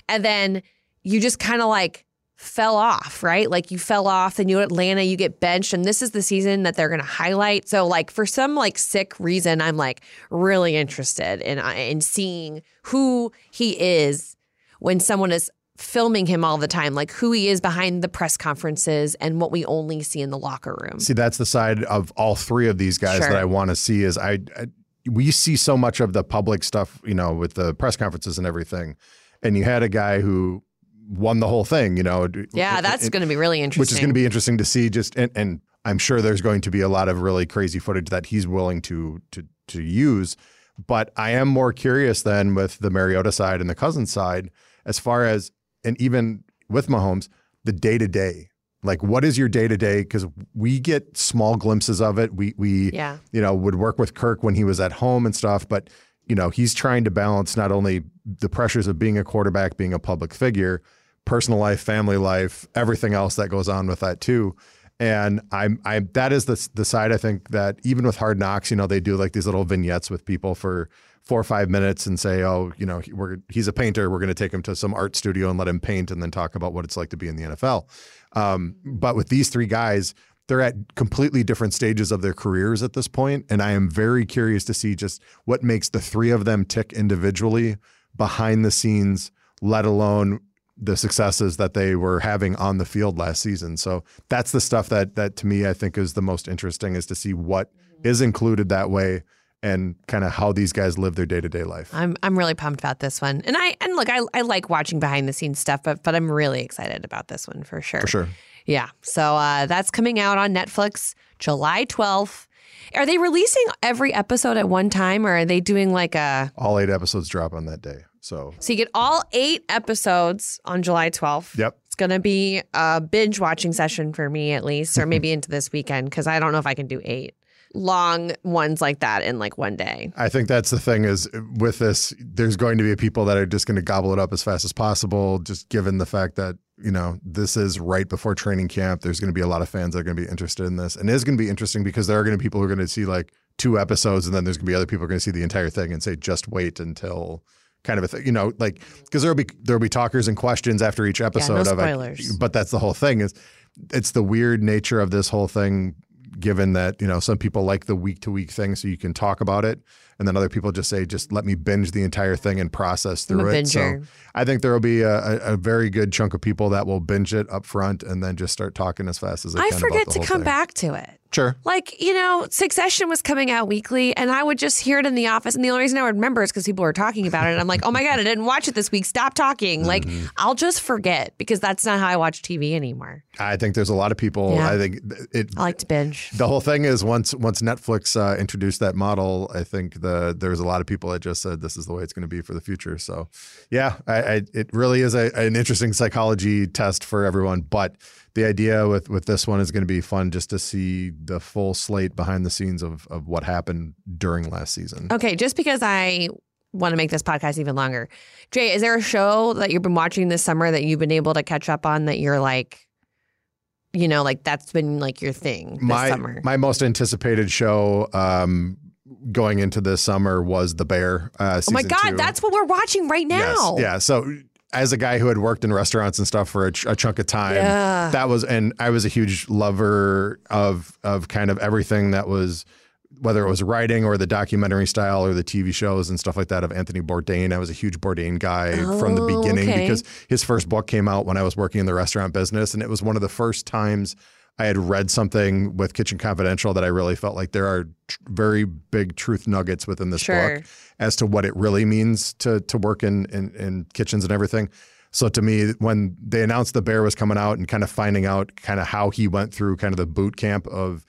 And then you just kind of like fell off, right? Like you fell off, then you Atlanta, you get benched, and this is the season that they're going to highlight. So, like for some like sick reason, I'm like really interested in uh, in seeing who he is when someone is filming him all the time, like who he is behind the press conferences and what we only see in the locker room. See, that's the side of all three of these guys sure. that I want to see. Is I, I we see so much of the public stuff, you know, with the press conferences and everything, and you had a guy who won the whole thing, you know. Yeah, that's going to be really interesting. Which is going to be interesting to see just and, and I'm sure there's going to be a lot of really crazy footage that he's willing to to to use. But I am more curious than with the Mariota side and the Cousins side, as far as and even with Mahomes, the day to day. Like, what is your day to day? Because we get small glimpses of it. We we yeah. you know would work with Kirk when he was at home and stuff, but you know, he's trying to balance not only the pressures of being a quarterback, being a public figure, personal life, family life, everything else that goes on with that too. And I'm, I that is the the side I think that even with Hard Knocks, you know, they do like these little vignettes with people for four or five minutes and say, oh, you know, we're he's a painter. We're going to take him to some art studio and let him paint, and then talk about what it's like to be in the NFL. Um, but with these three guys, they're at completely different stages of their careers at this point, and I am very curious to see just what makes the three of them tick individually behind the scenes, let alone the successes that they were having on the field last season. So that's the stuff that that to me I think is the most interesting is to see what mm-hmm. is included that way and kind of how these guys live their day to day life. I'm I'm really pumped about this one. And I and look, I, I like watching behind the scenes stuff, but but I'm really excited about this one for sure. For sure. Yeah. So uh, that's coming out on Netflix July 12th. Are they releasing every episode at one time or are they doing like a All eight episodes drop on that day. So So you get all 8 episodes on July 12th. Yep. It's going to be a binge watching session for me at least or maybe into this weekend cuz I don't know if I can do 8 long ones like that in like one day. I think that's the thing is with this, there's going to be people that are just going to gobble it up as fast as possible, just given the fact that, you know, this is right before training camp. There's going to be a lot of fans that are going to be interested in this. And it is going to be interesting because there are going to be people who are going to see like two episodes and then there's going to be other people who are going to see the entire thing and say, just wait until kind of a thing, you know, like, because there'll be, there'll be talkers and questions after each episode no of it. spoilers. But that's the whole thing is it's the weird nature of this whole thing given that you know some people like the week to week thing so you can talk about it and then other people just say just let me binge the entire thing and process through it so i think there will be a, a, very good chunk of people that will binge it up front and then just start talking as fast as they I can I forget to come thing. back to it. sure Like, you know, Succession was coming out weekly and I would just hear it in the office. And the only reason I would remember is because people were talking about it. And I'm like, oh my God, I didn't watch it this week. Stop talking. Like, Mm-hmm. I'll just forget because that's not how I watch TV anymore. i think there's a lot of people Yeah. i think it I like to binge. the whole thing is once once Netflix uh, introduced that model, I think the there was a lot of people that just said this is the way it's going to be for the future. So, yeah, I, I, it really is a, an interesting psychology test for everyone. But the idea with with this one is going to be fun just to see the full slate behind the scenes of of what happened during last season. Okay, just because I want to make this podcast even longer. Jay, is there a show that you've been watching this summer that you've been able to catch up on that you're like, you know, like that's been like your thing this my summer? my most anticipated show um, going into this summer was The Bear. Uh, oh my God, two. that's what we're watching right now. Yes, yeah. So as a guy who had worked in restaurants and stuff for a, ch- a chunk of time, Yeah. that was, and I was a huge lover of of kind of everything that was. Whether it was writing or the documentary style or the TV shows and stuff like that of Anthony Bourdain, I was a huge Bourdain guy from the Oh, beginning okay. because his first book came out when I was working in the restaurant business, and it was one of the first times I had read something with Kitchen Confidential that I really felt like there are tr- very big truth nuggets within this Sure. book as to what it really means to to work in, in in kitchens and everything. So to me, when they announced the bear was coming out and kind of finding out kind of how he went through kind of the boot camp of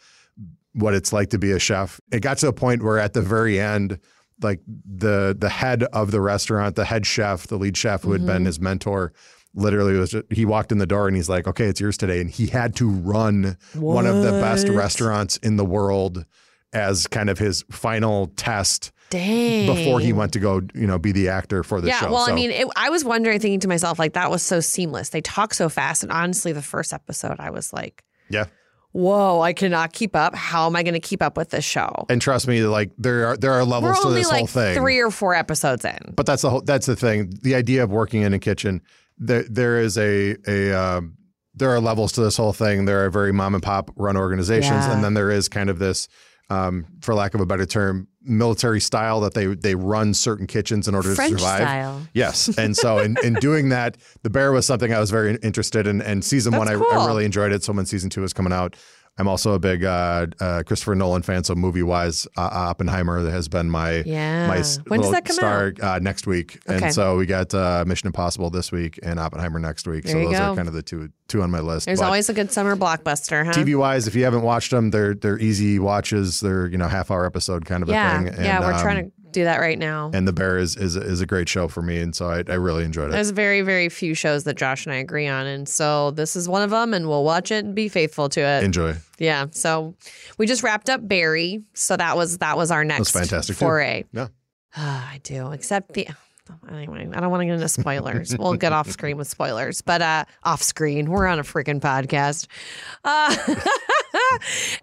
what it's like to be a chef, it got to a point where at the very end, like the the head of the restaurant, the head chef, the lead chef who had been mm-hmm. his mentor, literally was just, he walked in the door and he's like, "Okay, it's yours today," and he had to run one of the best restaurants in the world as kind of his final test Dang. before he went to go, you know, be the actor for the yeah, show. well, I mean, it, I was wondering, thinking to myself, like that was so seamless. They talk so fast, and honestly, the first episode, I was like, yeah. "Whoa, I cannot keep up. How am I going to keep up with this show?" And trust me, like there are there are We're levels to only this whole thing. three or four episodes in. but that's the whole that's the thing. The idea of working in a kitchen, there there is a a um, there are levels to this whole thing. There are very mom and pop run organizations, Yeah. and then there is kind of this, um, for lack of a better term, military style that they they run certain kitchens in order French to survive. style. Yes, and so in, in doing that, the bear was something I was very interested in. And season one, I, I really enjoyed it. So when season two is coming out, I'm also a big uh, uh, Christopher Nolan fan. So movie wise, uh, Oppenheimer has been my Yeah. my When does that come star uh, next week. Okay. And so we got uh, Mission Impossible this week and Oppenheimer next week. There so those go. are kind of the two two on my list. There's But always a good summer blockbuster, huh? TV wise, if you haven't watched them, they're they're easy watches. They're you know half hour episode kind of yeah, a thing. yeah, And, we're um, trying to do that right now. And the Bear is is is a great show for me, and so I, I really enjoyed it. There's very, very few shows that Josh and I agree on, and so this is one of them, and we'll watch it and be faithful to it. Enjoy. yeah. So we just wrapped up Barry, so that was that was our next fantastic, too. foray. Yeah. Ah, I do, except the. Anyway, I don't want to get into spoilers. we'll get off screen with spoilers, but uh, off screen, we're on a freaking podcast. Uh,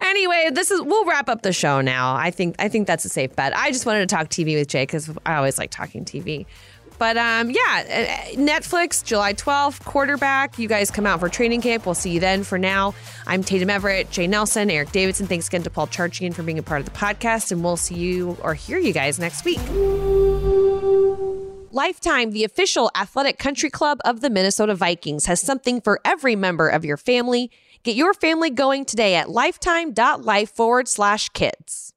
anyway, this is we'll wrap up the show now. I think I think that's a safe bet. I just wanted to talk TV with Jay because I always like talking TV. But um, yeah, uh, Netflix, July 12th, quarterback. You guys come out for training camp. We'll see you then. For now, I'm Tatum Everett, Jay Nelson, Eric Davidson. Thanks again to Paul Charchian for being a part of the podcast. And we'll see you or hear you guys next week. Lifetime, the official athletic country club of the Minnesota Vikings, has something for every member of your family. Get your family going today at lifetime.life forward slash kids.